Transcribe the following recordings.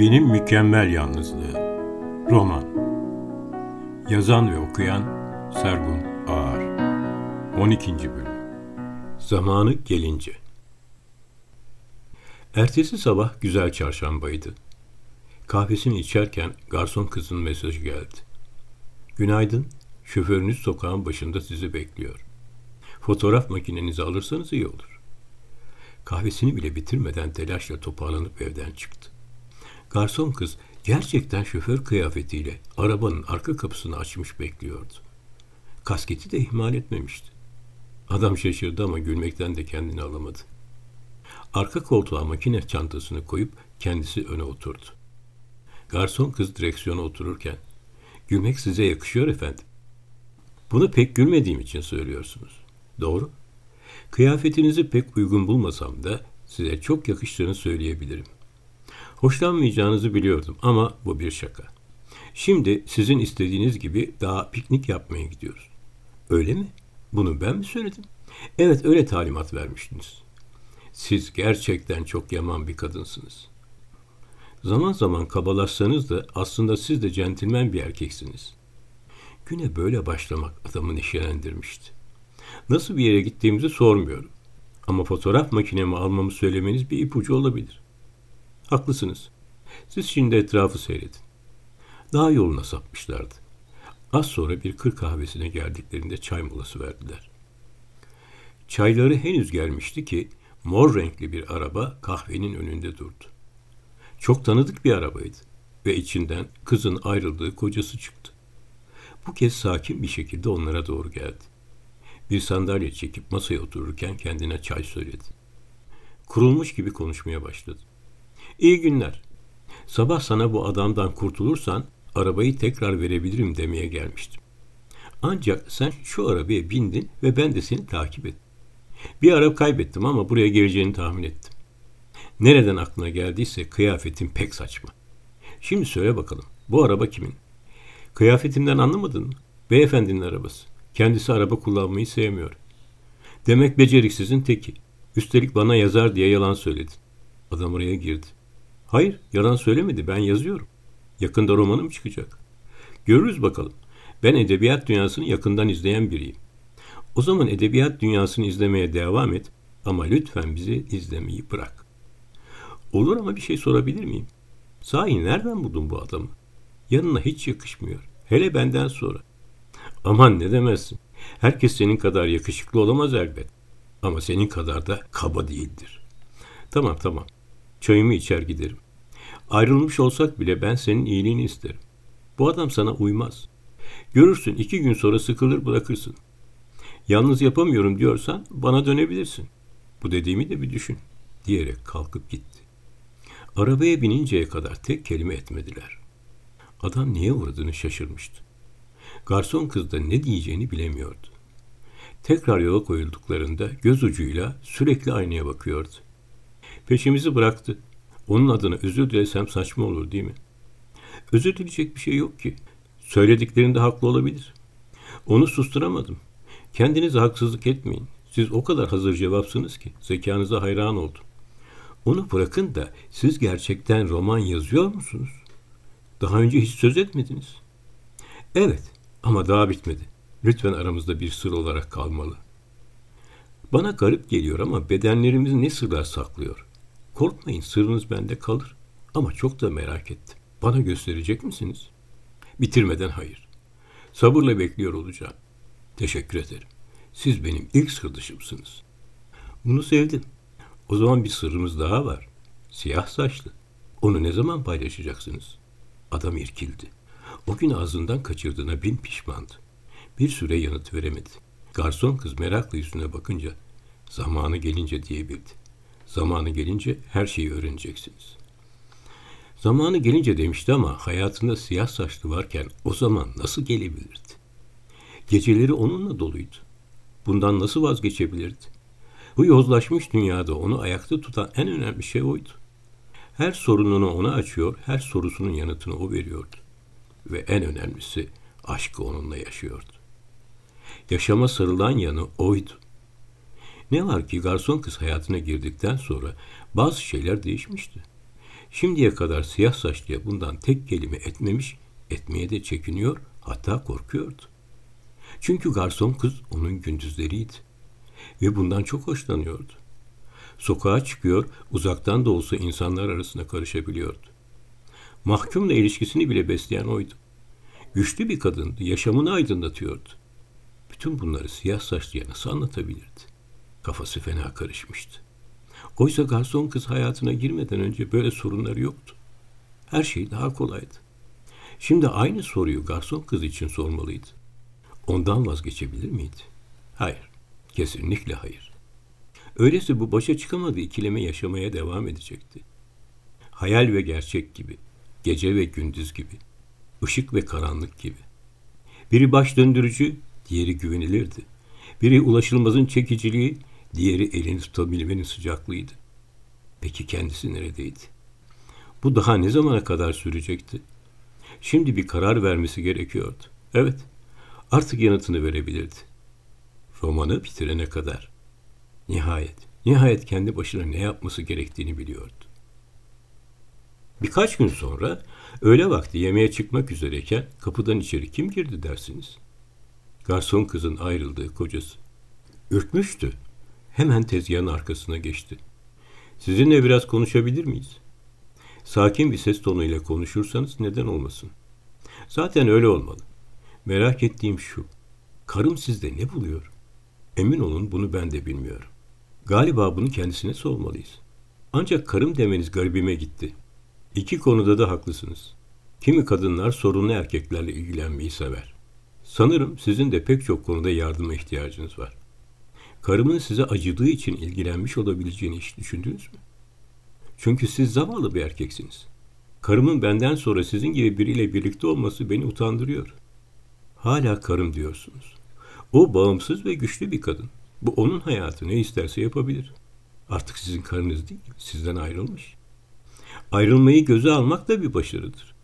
Benim Mükemmel Yalnızlığı Roman Yazan ve okuyan Sergun Ağar 12. Bölüm Zamanı gelince Ertesi sabah güzel çarşambaydı. Kahvesini içerken garson kızın mesajı geldi. Günaydın, şoförünüz sokağın başında sizi bekliyor. Fotoğraf makinenizi alırsanız iyi olur. Kahvesini bile bitirmeden telaşla toparlanıp evden çıktı. Garson kız gerçekten şoför kıyafetiyle arabanın arka kapısını açmış bekliyordu. Kasketi de ihmal etmemişti. Adam şaşırdı ama gülmekten de kendini alamadı. Arka koltuğa makine çantasını koyup kendisi öne oturdu. Garson kız direksiyona otururken, gülmek size yakışıyor efendim. Bunu pek gülmediğim için söylüyorsunuz. Doğru. Kıyafetinizi pek uygun bulmasam da size çok yakıştığını söyleyebilirim. Hoşlanmayacağınızı biliyordum ama bu bir şaka. Şimdi sizin istediğiniz gibi daha piknik yapmaya gidiyoruz. Öyle mi? Bunu ben mi söyledim? Evet öyle talimat vermiştiniz. Siz gerçekten çok yaman bir kadınsınız. Zaman zaman kabalaşsanız da aslında siz de centilmen bir erkeksiniz. Güne böyle başlamak adamı neşelendirmişti. Nasıl bir yere gittiğimizi sormuyorum. Ama fotoğraf makinemi almamı söylemeniz bir ipucu olabilir. Haklısınız. Siz şimdi etrafı seyredin. Daha yoluna sapmışlardı. Az sonra bir kır kahvesine geldiklerinde çay molası verdiler. Çayları henüz gelmişti ki mor renkli bir araba kahvenin önünde durdu. Çok tanıdık bir arabaydı ve içinden kızın ayrıldığı kocası çıktı. Bu kez sakin bir şekilde onlara doğru geldi. Bir sandalye çekip masaya otururken kendine çay söyledi. Kurulmuş gibi konuşmaya başladı. İyi günler. Sabah sana bu adamdan kurtulursan arabayı tekrar verebilirim demeye gelmiştim. Ancak sen şu arabaya bindin ve ben de seni takip ettim. Bir araba kaybettim ama buraya geleceğini tahmin ettim. Nereden aklına geldiyse kıyafetin pek saçma. Şimdi söyle bakalım bu araba kimin? Kıyafetimden anlamadın mı? Beyefendinin arabası. Kendisi araba kullanmayı sevmiyor. Demek beceriksizin teki. Üstelik bana yazar diye yalan söyledin. Adam oraya girdi. Hayır, yalan söylemedi. Ben yazıyorum. Yakında romanım çıkacak. Görürüz bakalım. Ben edebiyat dünyasını yakından izleyen biriyim. O zaman edebiyat dünyasını izlemeye devam et ama lütfen bizi izlemeyi bırak. Olur ama bir şey sorabilir miyim? Sahi nereden buldun bu adamı? Yanına hiç yakışmıyor. Hele benden sonra. Aman ne demezsin. Herkes senin kadar yakışıklı olamaz elbet. Ama senin kadar da kaba değildir. Tamam tamam. Çayımı içer giderim. Ayrılmış olsak bile ben senin iyiliğini isterim. Bu adam sana uymaz. Görürsün iki gün sonra sıkılır bırakırsın. Yalnız yapamıyorum diyorsan bana dönebilirsin. Bu dediğimi de bir düşün. Diyerek kalkıp gitti. Arabaya bininceye kadar tek kelime etmediler. Adam niye uğradığını şaşırmıştı. Garson kız da ne diyeceğini bilemiyordu. Tekrar yola koyulduklarında göz ucuyla sürekli aynaya bakıyordu. Peşimizi bıraktı. Onun adına özür dilesem saçma olur değil mi? Özür dileyecek bir şey yok ki. Söylediklerinde haklı olabilir. Onu susturamadım. Kendinize haksızlık etmeyin. Siz o kadar hazır cevapsınız ki zekanıza hayran oldum. Onu bırakın da siz gerçekten roman yazıyor musunuz? Daha önce hiç söz etmediniz. Evet ama daha bitmedi. Lütfen aramızda bir sır olarak kalmalı. Bana garip geliyor ama bedenlerimiz ne sırlar saklıyor. Korkmayın sırrınız bende kalır. Ama çok da merak ettim. Bana gösterecek misiniz? Bitirmeden hayır. Sabırla bekliyor olacağım. Teşekkür ederim. Siz benim ilk sırdaşımsınız. Bunu sevdim. O zaman bir sırrımız daha var. Siyah saçlı. Onu ne zaman paylaşacaksınız? Adam irkildi. O gün ağzından kaçırdığına bin pişmandı. Bir süre yanıt veremedi. Garson kız merakla yüzüne bakınca zamanı gelince diyebildi. Zamanı gelince her şeyi öğreneceksiniz. Zamanı gelince demişti ama hayatında siyah saçlı varken o zaman nasıl gelebilirdi? Geceleri onunla doluydu. Bundan nasıl vazgeçebilirdi? Bu yozlaşmış dünyada onu ayakta tutan en önemli şey oydu. Her sorununu ona açıyor, her sorusunun yanıtını o veriyordu. Ve en önemlisi aşkı onunla yaşıyordu. Yaşama sarılan yanı oydu. Ne var ki garson kız hayatına girdikten sonra bazı şeyler değişmişti. Şimdiye kadar siyah saçlıya bundan tek kelime etmemiş, etmeye de çekiniyor, hatta korkuyordu. Çünkü garson kız onun gündüzleriydi. Ve bundan çok hoşlanıyordu. Sokağa çıkıyor, uzaktan da olsa insanlar arasında karışabiliyordu. Mahkumla ilişkisini bile besleyen oydu. Güçlü bir kadındı, yaşamını aydınlatıyordu. Bütün bunları siyah saçlıya nasıl anlatabilirdi? Kafası fena karışmıştı. Oysa garson kız hayatına girmeden önce böyle sorunları yoktu. Her şey daha kolaydı. Şimdi aynı soruyu garson kız için sormalıydı. Ondan vazgeçebilir miydi? Hayır. Kesinlikle hayır. Öyleyse bu başa çıkamadığı ikileme yaşamaya devam edecekti. Hayal ve gerçek gibi, gece ve gündüz gibi, ışık ve karanlık gibi. Biri baş döndürücü, diğeri güvenilirdi. Biri ulaşılmazın çekiciliği, diğeri elini tutabilmenin sıcaklığıydı. Peki kendisi neredeydi? Bu daha ne zamana kadar sürecekti? Şimdi bir karar vermesi gerekiyordu. Evet, artık yanıtını verebilirdi. Romanı bitirene kadar. Nihayet, nihayet kendi başına ne yapması gerektiğini biliyordu. Birkaç gün sonra öğle vakti yemeğe çıkmak üzereyken kapıdan içeri kim girdi dersiniz? Garson kızın ayrıldığı kocası. Ürkmüştü. Hemen tezgahın arkasına geçti. Sizinle biraz konuşabilir miyiz? Sakin bir ses tonuyla konuşursanız neden olmasın? Zaten öyle olmalı. Merak ettiğim şu. Karım sizde ne buluyor? Emin olun bunu ben de bilmiyorum. Galiba bunu kendisine sormalıyız. Ancak karım demeniz garibime gitti. İki konuda da haklısınız. Kimi kadınlar sorunlu erkeklerle ilgilenmeyi sever. Sanırım sizin de pek çok konuda yardıma ihtiyacınız var. Karımın size acıdığı için ilgilenmiş olabileceğini hiç düşündünüz mü? Çünkü siz zavallı bir erkeksiniz. Karımın benden sonra sizin gibi biriyle birlikte olması beni utandırıyor. Hala karım diyorsunuz. O bağımsız ve güçlü bir kadın. Bu onun hayatı ne isterse yapabilir. Artık sizin karınız değil, sizden ayrılmış. Ayrılmayı göze almak da bir başarıdır.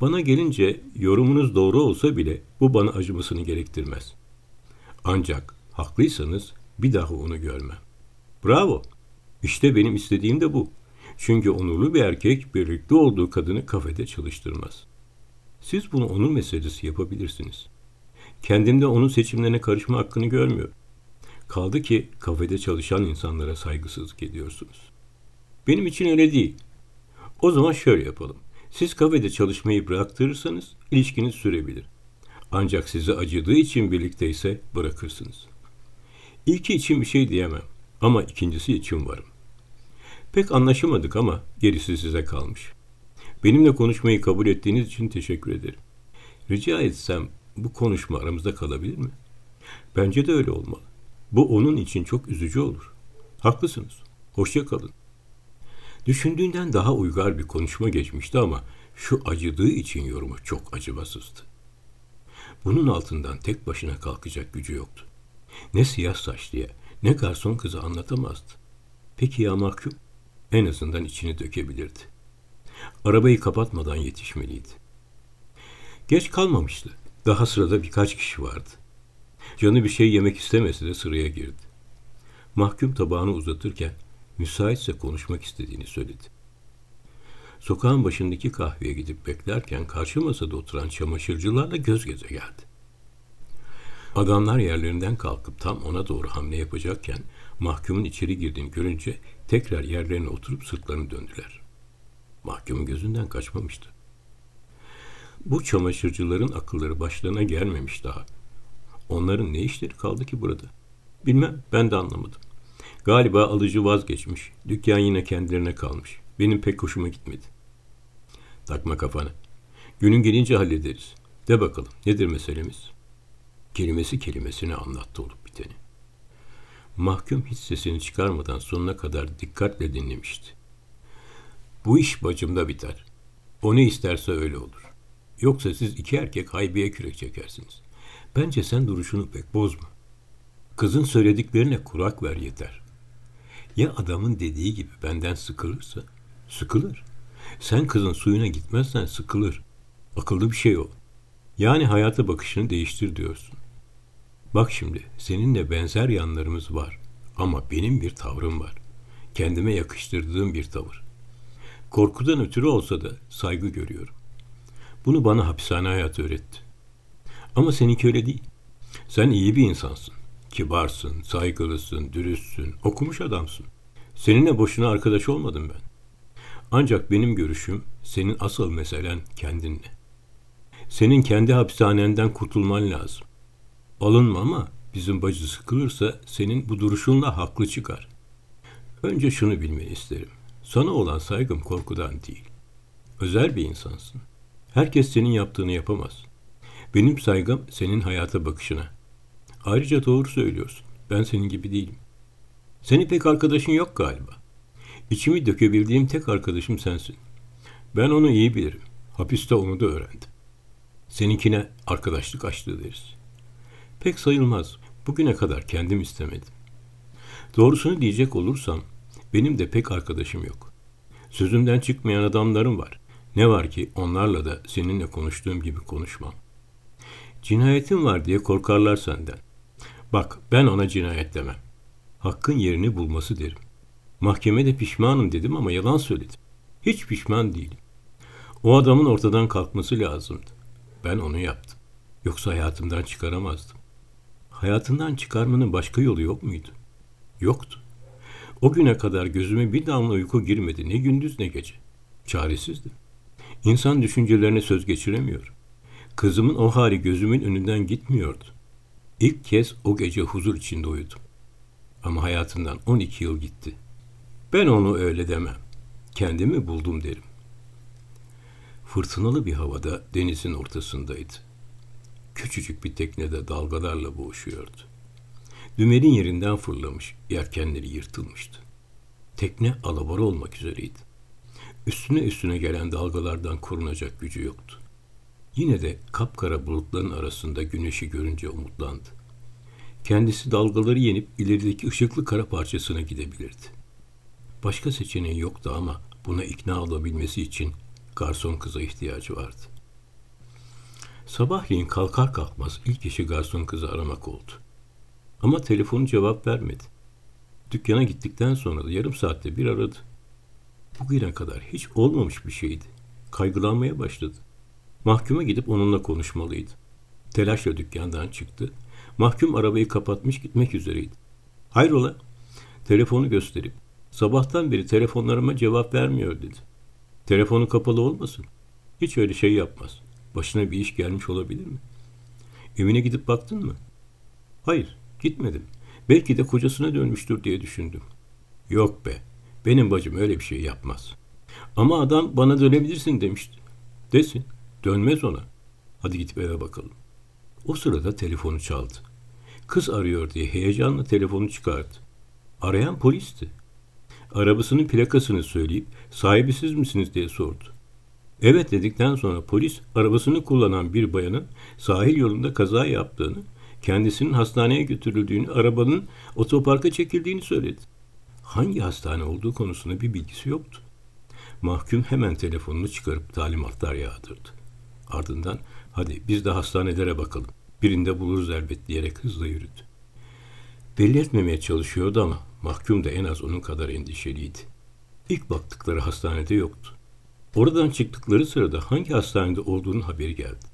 Bana gelince yorumunuz doğru olsa bile bu bana acımasını gerektirmez. Ancak haklıysanız bir daha onu görmem. Bravo. İşte benim istediğim de bu. Çünkü onurlu bir erkek birlikte olduğu kadını kafede çalıştırmaz. Siz bunu onun meselesi yapabilirsiniz. Kendimde onun seçimlerine karışma hakkını görmüyorum. Kaldı ki kafede çalışan insanlara saygısızlık ediyorsunuz. Benim için öyle değil. O zaman şöyle yapalım. Siz kafede çalışmayı bıraktırırsanız ilişkiniz sürebilir. Ancak size acıdığı için birlikteyse bırakırsınız. İlki için bir şey diyemem ama ikincisi için varım. Pek anlaşamadık ama gerisi size kalmış. Benimle konuşmayı kabul ettiğiniz için teşekkür ederim. Rica etsem bu konuşma aramızda kalabilir mi? Bence de öyle olmalı. Bu onun için çok üzücü olur. Haklısınız. Hoşça kalın. Düşündüğünden daha uygar bir konuşma geçmişti ama şu acıdığı için yorumu çok acımasızdı. Bunun altından tek başına kalkacak gücü yoktu. Ne siyah saçlıya ne garson kızı anlatamazdı. Peki ya mahkum? En azından içini dökebilirdi. Arabayı kapatmadan yetişmeliydi. Geç kalmamıştı. Daha sırada birkaç kişi vardı. Canı bir şey yemek istemese de sıraya girdi. Mahkum tabağını uzatırken müsaitse konuşmak istediğini söyledi. Sokağın başındaki kahveye gidip beklerken karşı masada oturan çamaşırcılarla göz göze geldi. Adamlar yerlerinden kalkıp tam ona doğru hamle yapacakken mahkumun içeri girdiğini görünce tekrar yerlerine oturup sırtlarını döndüler. Mahkumun gözünden kaçmamıştı. Bu çamaşırcıların akılları başlarına gelmemiş daha. Onların ne işleri kaldı ki burada? Bilmem, ben de anlamadım. Galiba alıcı vazgeçmiş, dükkan yine kendilerine kalmış. Benim pek hoşuma gitmedi. Takma kafanı. Günün gelince hallederiz. De bakalım, nedir meselemiz? Kelimesi kelimesine anlattı olup biteni. Mahkum hiç sesini çıkarmadan sonuna kadar dikkatle dinlemişti. Bu iş bacımda biter. O ne isterse öyle olur. Yoksa siz iki erkek haybeye kürek çekersiniz. Bence sen duruşunu pek bozma. Kızın söylediklerine kurak ver yeter. Ya adamın dediği gibi benden sıkılırsa? Sıkılır. Sen kızın suyuna gitmezsen sıkılır. Akıllı bir şey o. Yani hayata bakışını değiştir diyorsun. Bak şimdi seninle benzer yanlarımız var ama benim bir tavrım var. Kendime yakıştırdığım bir tavır. Korkudan ötürü olsa da saygı görüyorum. Bunu bana hapishane hayatı öğretti. Ama seninki öyle değil. Sen iyi bir insansın. Kibarsın, saygılısın, dürüstsün, okumuş adamsın. Seninle boşuna arkadaş olmadım ben. Ancak benim görüşüm senin asıl meselen kendinle. Senin kendi hapishanenden kurtulman lazım. Alınma ama bizim bacı sıkılırsa senin bu duruşunla haklı çıkar. Önce şunu bilmeni isterim. Sana olan saygım korkudan değil. Özel bir insansın. Herkes senin yaptığını yapamaz. Benim saygım senin hayata bakışına. Ayrıca doğru söylüyorsun. Ben senin gibi değilim. Senin pek arkadaşın yok galiba. İçimi dökebildiğim tek arkadaşım sensin. Ben onu iyi bilirim. Hapiste onu da öğrendim. Seninkine arkadaşlık açlığı deriz. Pek sayılmaz. Bugüne kadar kendim istemedim. Doğrusunu diyecek olursam benim de pek arkadaşım yok. Sözümden çıkmayan adamlarım var. Ne var ki onlarla da seninle konuştuğum gibi konuşmam. Cinayetin var diye korkarlar senden. Bak ben ona cinayet demem. Hakkın yerini bulması derim. Mahkemede pişmanım dedim ama yalan söyledim. Hiç pişman değilim. O adamın ortadan kalkması lazımdı. Ben onu yaptım. Yoksa hayatımdan çıkaramazdım. Hayatından çıkarmanın başka yolu yok muydu? Yoktu. O güne kadar gözüme bir damla uyku girmedi ne gündüz ne gece. Çaresizdim. İnsan düşüncelerine söz geçiremiyor. Kızımın o hali gözümün önünden gitmiyordu. İlk kez o gece huzur içinde uyudum. Ama hayatından 12 yıl gitti. Ben onu öyle demem. Kendimi buldum derim. Fırtınalı bir havada denizin ortasındaydı. Küçücük bir teknede dalgalarla boğuşuyordu. Dümerin yerinden fırlamış, yelkenleri yırtılmıştı. Tekne alabora olmak üzereydi. Üstüne üstüne gelen dalgalardan korunacak gücü yoktu. Yine de kapkara bulutların arasında güneşi görünce umutlandı. Kendisi dalgaları yenip ilerideki ışıklı kara parçasına gidebilirdi. Başka seçeneği yoktu ama buna ikna olabilmesi için garson kıza ihtiyacı vardı. Sabahleyin kalkar kalkmaz ilk işi garson kızı aramak oldu. Ama telefonu cevap vermedi. Dükkana gittikten sonra da yarım saatte bir aradı. Bugüne kadar hiç olmamış bir şeydi. Kaygılanmaya başladı. Mahkuma gidip onunla konuşmalıydı. Telaşla dükkandan çıktı. Mahkum arabayı kapatmış gitmek üzereydi. Hayrola? Telefonu gösterip sabahtan beri telefonlarıma cevap vermiyor dedi. Telefonu kapalı olmasın. Hiç öyle şey yapmaz. Başına bir iş gelmiş olabilir mi? Evine gidip baktın mı? Hayır, gitmedim. Belki de kocasına dönmüştür diye düşündüm. Yok be, benim bacım öyle bir şey yapmaz. Ama adam bana dönebilirsin demişti. Desin, dönmez ona. Hadi gidip eve bakalım. O sırada telefonu çaldı. Kız arıyor diye heyecanla telefonu çıkardı. Arayan polisti. Arabasının plakasını söyleyip sahibi siz misiniz diye sordu. Evet dedikten sonra polis arabasını kullanan bir bayanın sahil yolunda kaza yaptığını, kendisinin hastaneye götürüldüğünü, arabanın otoparka çekildiğini söyledi. Hangi hastane olduğu konusunda bir bilgisi yoktu. Mahkum hemen telefonunu çıkarıp talimatlar yağdırdı. Ardından hadi biz de hastanelere bakalım. Birinde buluruz elbet diyerek hızla yürüdü. Belli etmemeye çalışıyordu ama mahkum da en az onun kadar endişeliydi. İlk baktıkları hastanede yoktu. Oradan çıktıkları sırada hangi hastanede olduğunun haberi geldi.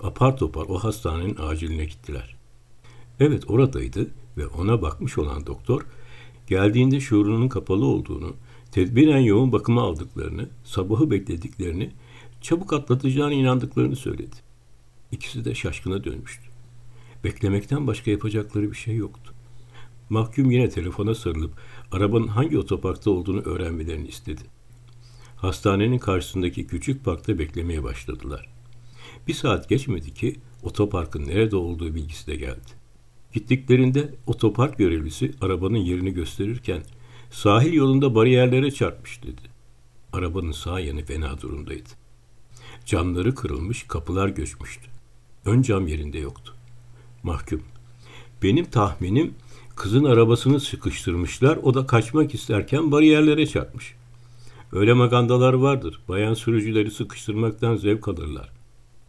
Apar topar o hastanenin aciline gittiler. Evet oradaydı ve ona bakmış olan doktor geldiğinde şuurunun kapalı olduğunu, tedbiren yoğun bakıma aldıklarını, sabahı beklediklerini, çabuk atlatacağına inandıklarını söyledi. İkisi de şaşkına dönmüştü. Beklemekten başka yapacakları bir şey yoktu. Mahkum yine telefona sarılıp arabanın hangi otoparkta olduğunu öğrenmelerini istedi. Hastanenin karşısındaki küçük parkta beklemeye başladılar. Bir saat geçmedi ki otoparkın nerede olduğu bilgisi de geldi. Gittiklerinde otopark görevlisi arabanın yerini gösterirken sahil yolunda bariyerlere çarpmış dedi. Arabanın sağ yanı fena durumdaydı. Camları kırılmış, kapılar göçmüştü. Ön cam yerinde yoktu. Mahkum. Benim tahminim kızın arabasını sıkıştırmışlar, o da kaçmak isterken bariyerlere çarpmış. Öyle magandalar vardır. Bayan sürücüleri sıkıştırmaktan zevk alırlar.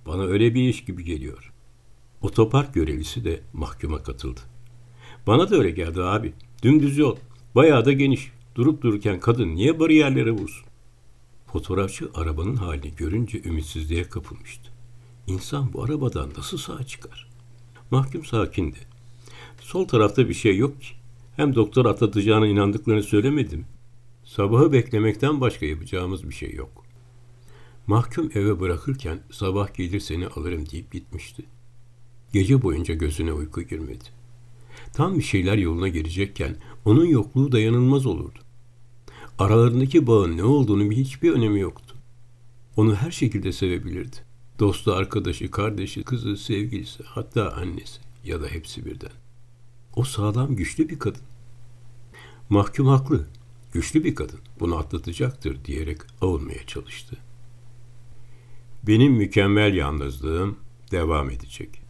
Bana öyle bir iş gibi geliyor. Otopark görevlisi de mahkuma katıldı. Bana da öyle geldi abi. Dümdüz yol. Bayağı da geniş. Durup dururken kadın niye bariyerlere vursun? Fotoğrafçı arabanın halini görünce ümitsizliğe kapılmıştı. İnsan bu arabadan nasıl sağ çıkar? Mahkum sakindi. Sol tarafta bir şey yok ki. Hem doktor atlatacağına inandıklarını söylemedim. Sabahı beklemekten başka yapacağımız bir şey yok. Mahkum eve bırakırken sabah gelir seni alırım deyip gitmişti. Gece boyunca gözüne uyku girmedi. Tam bir şeyler yoluna girecekken onun yokluğu dayanılmaz olurdu. Aralarındaki bağın ne olduğunu hiçbir önemi yoktu. Onu her şekilde sevebilirdi. Dostu, arkadaşı, kardeşi, kızı, sevgilisi, hatta annesi ya da hepsi birden. O sağlam, güçlü bir kadın. Mahkum haklı, güçlü bir kadın. Bunu atlatacaktır diyerek avunmaya çalıştı. Benim mükemmel yalnızlığım devam edecek.